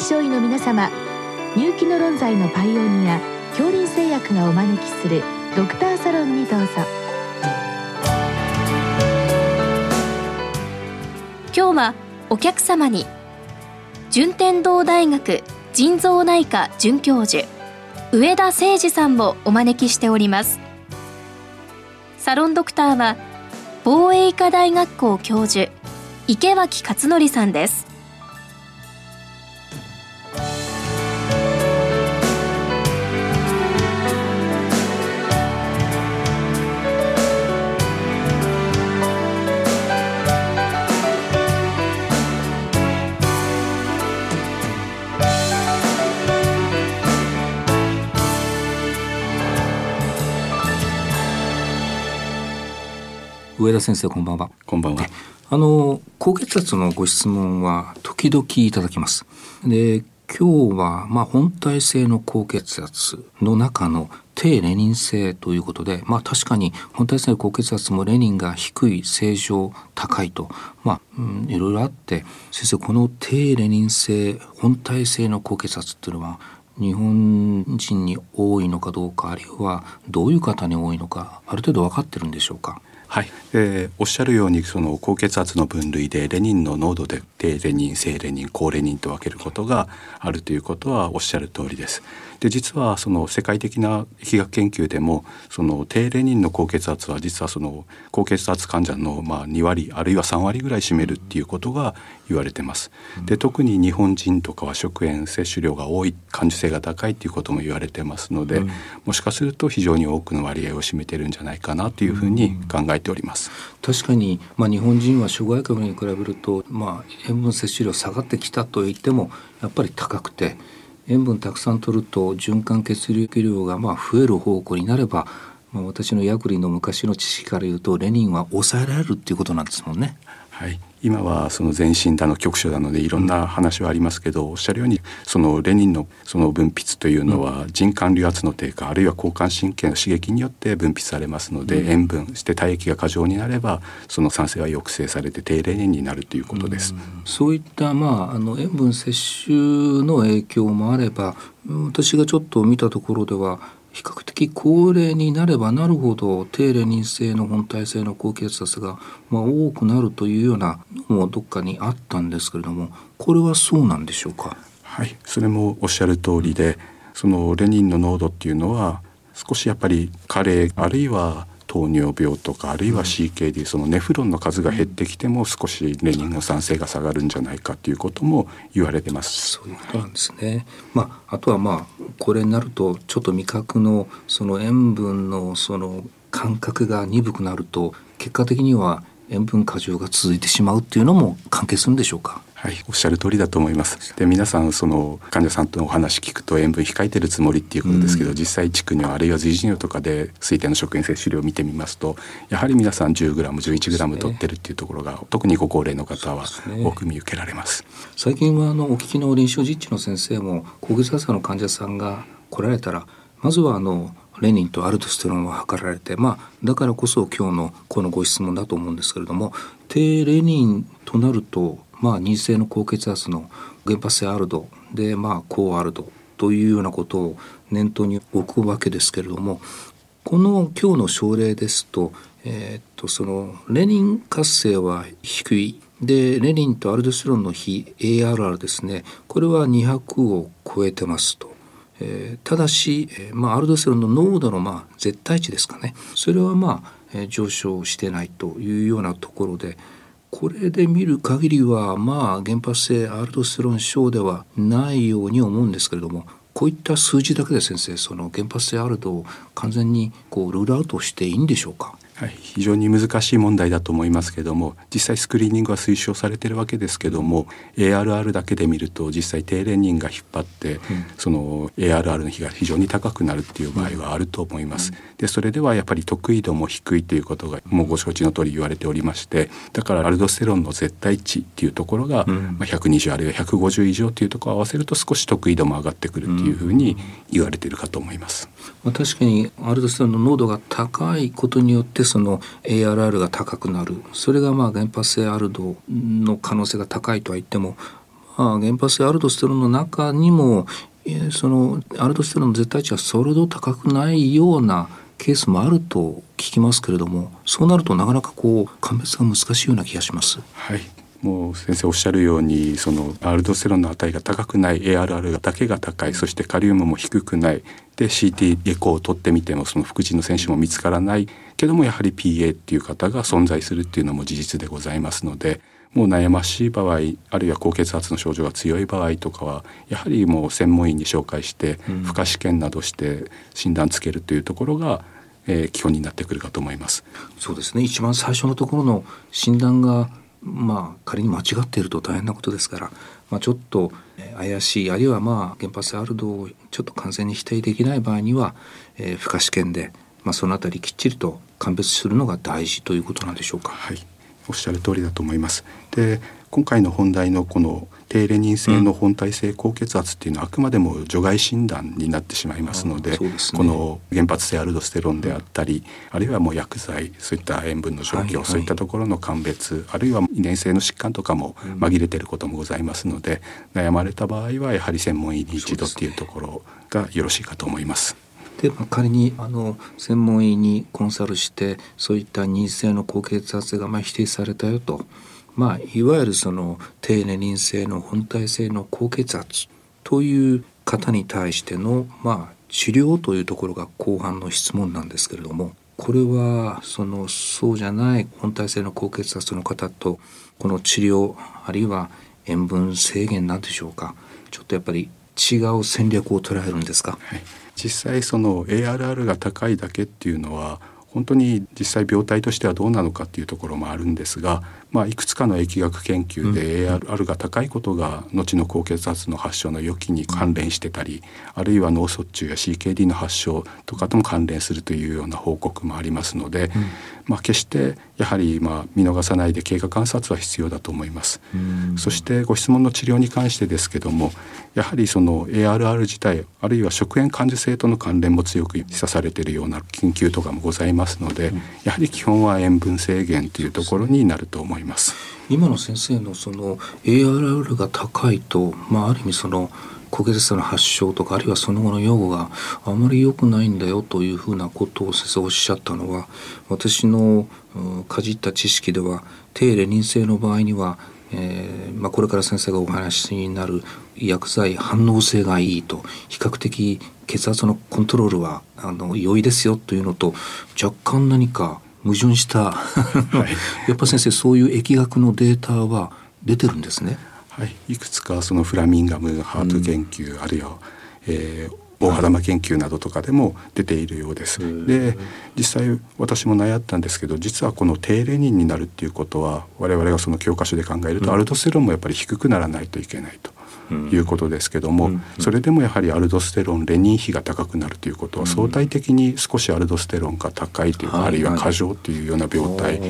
臨床医の皆様入気の論剤のパイオニア恐林製薬がお招きするドクターサロンにどうぞ。今日はお客様に順天堂大学腎臓内科准教授上田誠二さんをお招きしております。サロンドクターは防衛医科大学校教授池脇勝則さんです。上田先生こんばんは。こんばんは。あの高血圧のご質問は時々いただきます。で今日はまあ本体性の高血圧の中の低レニン性ということで、まあ確かに本体性の高血圧もレニンが低い、正常、高いと、まあ、うん、いろいろあって、先生、この低レニン性、本体性の高血圧っていうのは、日本人に多いのかどうか、あるいはどういう方に多いのか、ある程度分かってるんでしょうか？はい、えー、おっしゃるようにその高血圧の分類でレニンの濃度で低レニン低レニン高レニンと分けることがあるということはおっしゃる通りです。で実はその世界的な疫学研究でもその低レニンの高血圧は実はその高血圧患者のまあ2割あるいは3割ぐらい占めるっていうことが言われてます。で特に日本人とかは食塩摂取量が多い感受性が高いっていうことも言われてますので、うん、もしかすると非常に多くの割合を占めてるんじゃないかなというふうに考えております。確かに、まあ、日本人は諸外国に比べると、まあ、塩分摂取量下がってきたと言ってもやっぱり高くて塩分たくさん取ると循環血液量がまあ増える方向になれば、まあ、私の薬理の昔の知識から言うとレニンは抑えられるっていうことなんですもんね。はい今はその全身だの局所なのでいろんな話はありますけど、うん、おっしゃるようにそのレニンのその分泌というのは人管流圧の低下あるいは交感神経の刺激によって分泌されますので、うん、塩分して体液が過剰になればその酸性は抑制されて低レニンになるということです。うん、そういったまああの塩分摂取の影響もあれば私がちょっと見たところでは比較的高齢になればなるほど低レニン性の本体性の高血圧が、まあ、多くなるというようなのもどっかにあったんですけれどもこれはそうなんでしょうか？はいそれもおっしゃる通りでそのレニンの濃度っていうのは少しやっぱり加齢あるいは糖尿病とかあるいは CKD、そのネフロンの数が減ってきても少しレニンの酸性が下がるんじゃないかということも言われてます。そういうことなんですね。まああとはまあこれになるとちょっと味覚のその塩分のその感覚が鈍くなると結果的には塩分過剰が続いてしまうっていうのも関係するんでしょうか？はい、おっしゃる通りだと思います。で、皆さんその患者さんとのお話聞くと塩分控えてるつもりっていうことですけど、うん、実際地区にはあるいは随時尿とかで推定の食塩摂取量を見てみますと、やはり皆さん 10g、11g 取ってるっていうところが、ね、特にご高齢の方は多く見受けられます。すね、最近はあのお聞きの臨床実地の先生も高血圧の患者さんが来られたら、まずはあのレニンとアルドステロンを測られて、まあ、だからこそ今日のこのご質問だと思うんですけれども低レニンとなるとまあ、認性の高血圧の原発性アルドで、まあ、高アルドというようなことを念頭に置くわけですけれどもこの今日の症例ですと,、えー、っとそのレニン活性は低い。でレニンとアルドスロンの比 ARR ですね。これは200を超えてますと。えー、ただし、えーまあ、アルドスロンの濃度の、まあ、絶対値ですかね。それはまあ、えー、上昇してないというようなところで、これで見る限りはまあ原発性アルドステロン症ではないように思うんですけれどもこういった数字だけで先生その原発性アルドを完全にこうルールアウトしていいんでしょうか？はい、非常に難しい問題だと思いますけども実際スクリーニングは推奨されてるわけですけども ARR だけで見ると実際低レニンが引っ張って、うん、その ARR の比が非常に高くなるっていう場合はあると思います。うん、でそれではやっぱり得意度も低いということがもうご承知の通り言われておりましてだからアルドステロンの絶対値っていうところが、うん、まあ、120あるいは150以上というところを合わせると少し得意度も上がってくるっていうふうに言われているかと思います。まあ、確かにアルドステロンの濃度が高いことによってその ARR が高くなる。それがまあ原発性アルドの可能性が高いとは言ってもまあ原発性アルドステロンの中にもそのアルドステロンの絶対値がそれほど高くないようなケースもあると聞きますけれどもそうなるとなかなかこう鑑別が難しいような気がします。はい。もう先生おっしゃるようにそのアルドステロンの値が高くない ARR だけが高い。そしてカリウムも低くない。で CT エコーを取ってみてもその副腎の選手も見つからない。けどもやはり PA っていう方が存在するっていうのも事実でございますのでもう悩ましい場合あるいは高血圧の症状が強い場合とかはやはりもう専門医に紹介して、負荷試験などして診断つけるというところがえー、基本になってくるかと思います。そうですね一番最初のところの診断がまあ仮に間違っていると大変なことですから、まあ、ちょっと怪しいあるいはまあ原発アルドをちょっと完全に否定できない場合には、えー、負荷試験で、まあ、そのあたりきっちりと鑑別するのが大事ということなんでしょうか？はいおっしゃる通りだと思います。で今回の本題のこの低レニン性の本体性高血圧っていうのはあくまでも除外診断になってしまいますので、ね、この原発性アルドステロンであったり、あるいはもう薬剤そういった塩分の状況、はいはい、そういったところの鑑別あるいは遺伝性の疾患とかも紛れてることもございますので、悩まれた場合はやはり専門医に一度っていうところがよろしいかと思います。で、まあ、仮にあの専門医にコンサルしてそういった認知性の高血圧がま否定されたよと、まあ、いわゆるその低年輪性の本体性の高血圧という方に対しての、まあ、治療というところが後半の質問なんですけれどもこれはそのそうじゃない本体性の高血圧の方とこの治療あるいは塩分制限なんでしょうか。ちょっとやっぱり違う戦略を捉えるんですか、はい、実際その ARR が高いだけっていうのは本当に実際病態としてはどうなのかっていうところもあるんですがまあ、いくつかの疫学研究で ARR が高いことが後の高血圧の発症の予期に関連してたりあるいは脳卒中や CKD の発症とかとも関連するというような報告もありますので、まあ、決してやはりまあ見逃さないで経過観察は必要だと思います。そしてご質問の治療に関してですけどもやはりその ARR 自体あるいは食塩感受性との関連も強く示唆されているような研究とかもございますので、やはり基本は塩分制限というところになると思います。います。今の先生のその ARR が高いと、まあ、ある意味その高血圧の発症とかあるいはその後の用語があまり良くないんだよというふうなことを先生おっしゃったのは私のかじった知識では低レニン性の場合には、えーまあ、これから先生がお話になる薬剤反応性がいいと比較的血圧のコントロールはあの良いですよというのと若干何か矛盾した。はい、やっぱ先生そういう疫学のデータは出てるんですね。はい、いくつかそのフラミンガムハート研究、うん、あるいは、えー、大肌研究などとかでも出ているようです。で実際私も悩ったんですけど実はこの低レニンになるっていうことは我々がその教科書で考えると、アルドステロンもやっぱり低くならないといけないと。いうことですけども、それでもやはりアルドステロンレニン比が高くなるということは相対的に少しアルドステロンが高いというか、あるいは過剰というような病態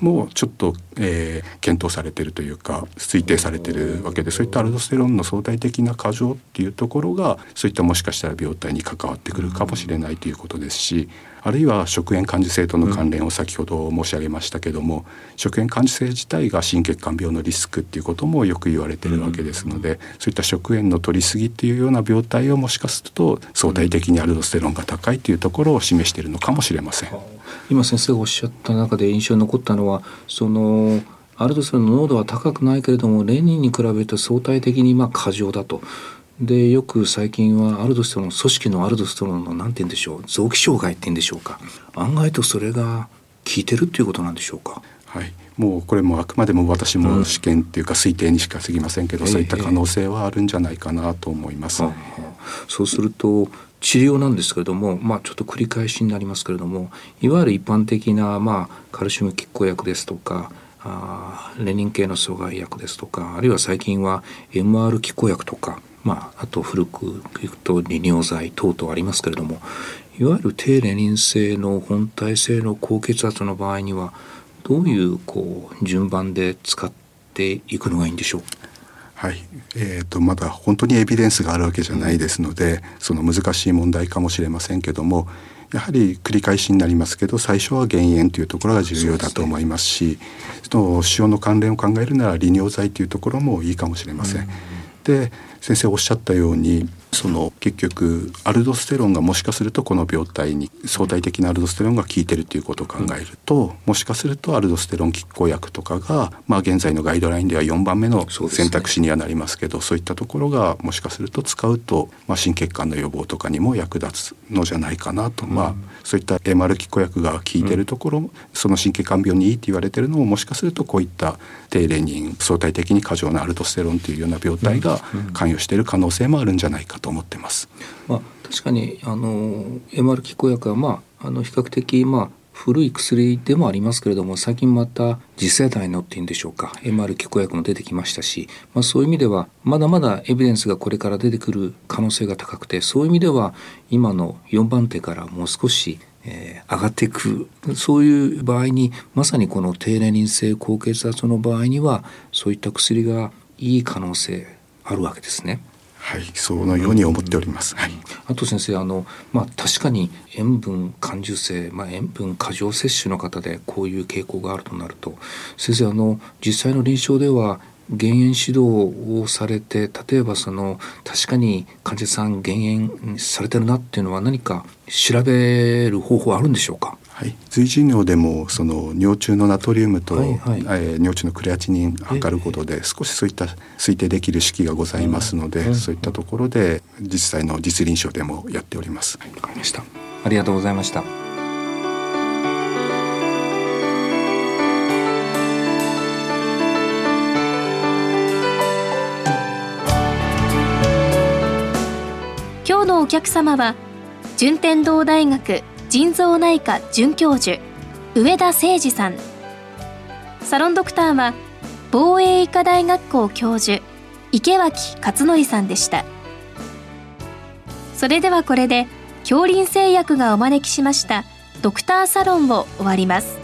もちょっと、えー、検討されているというか推定されているわけでそういったアルドステロンの相対的な過剰っていうところがそういったもしかしたら病態に関わってくるかもしれないということですしあるいは食塩感受性との関連を先ほど申し上げましたけども、食塩感受性自体が心血管病のリスクっていうこともよく言われてるわけですので、そういった食塩の取りすぎっていうような病態をもしかすると相対的にアルドステロンが高いというところを示しているのかもしれません。今先生がおっしゃった中で印象に残ったのはそのアルドステロンの濃度は高くないけれどもレニンに比べると相対的にま過剰だと。でよく最近はアルドステロン組織のアルドステロンの何て言うんでしょう臓器障害って言うんでしょうか案外とそれが効いてるっていうことなんでしょうか。はいもうこれもあくまでも私も試験っていうか推定にしか過ぎませんけど、うん、そういった可能性はあるんじゃないかなと思います。えー、そうすると治療なんですけれども、まあ、ちょっと繰り返しになりますけれどもいわゆる一般的な、まあ、カルシウム拮抗薬ですとかあレニン系の阻害薬ですとかあるいは最近は MR 拮抗薬とかまあ、あと古くいくと利尿剤等々ありますけれどもいわゆる低レニン性の本体性の高血圧の場合にはどういうこう順番で使っていくのがいいんでしょう？はい。えーと、まだ本当にエビデンスがあるわけじゃないですので、その難しい問題かもしれませんけどもやはり繰り返しになりますけど最初は減塩というところが重要だと思いますしその塩の関連を考えるなら利尿剤というところもいいかもしれません。で先生おっしゃったようにその結局アルドステロンがもしかするとこの病態に相対的なアルドステロンが効いてるということを考えると、もしかするとアルドステロン拮抗薬とかが、まあ、現在のガイドラインでは4番目の選択肢にはなりますけどそういったところがもしかすると使うと、まあ、心血管の予防とかにも役立つのじゃないかなと、まあそういった MR 拮抗薬が効いてるところ、その神経管病にいいって言われてるのももしかするとこういった低レニン相対的に過剰なアルドステロンというような病態が関与している可能性もあるんじゃないかと思ってます。まあ、確かにあの MR 拮抗薬は、まあ、あの比較的、まあ、古い薬でもありますけれども最近また次世代のっていうんでしょうか MR 拮抗薬も出てきましたし、まあ、そういう意味ではまだまだエビデンスがこれから出てくる可能性が高くてそういう意味では今の4番手からもう少しえー、上がっていくそういう場合にまさにこの低レニン性高血圧の場合にはそういった薬がいい可能性あるわけですね。はい、そのように思っております。はい、あと先生あの、まあ、確かに塩分感受性、まあ、塩分過剰摂取の方でこういう傾向があるとなると先生あの実際の臨床では減塩指導をされて例えばその確かに患者さん減塩されてるなっていうのは何か調べる方法あるんでしょうか？はい、随時尿でもその尿中のナトリウムと、はいはい、えー、尿中のクレアチニン測ることで少しそういった推定できる式がございますので、そういったところで実際の実臨床でもやっております。わ、はい、かりました。ありがとうございました。今日のお客様は順天堂大学腎臓内科准教授上田誠二さん。サロンドクターは防衛医科大学校教授池脇勝則さんでした。それではこれで恐林製薬がお招きしましたドクターサロンを終わります。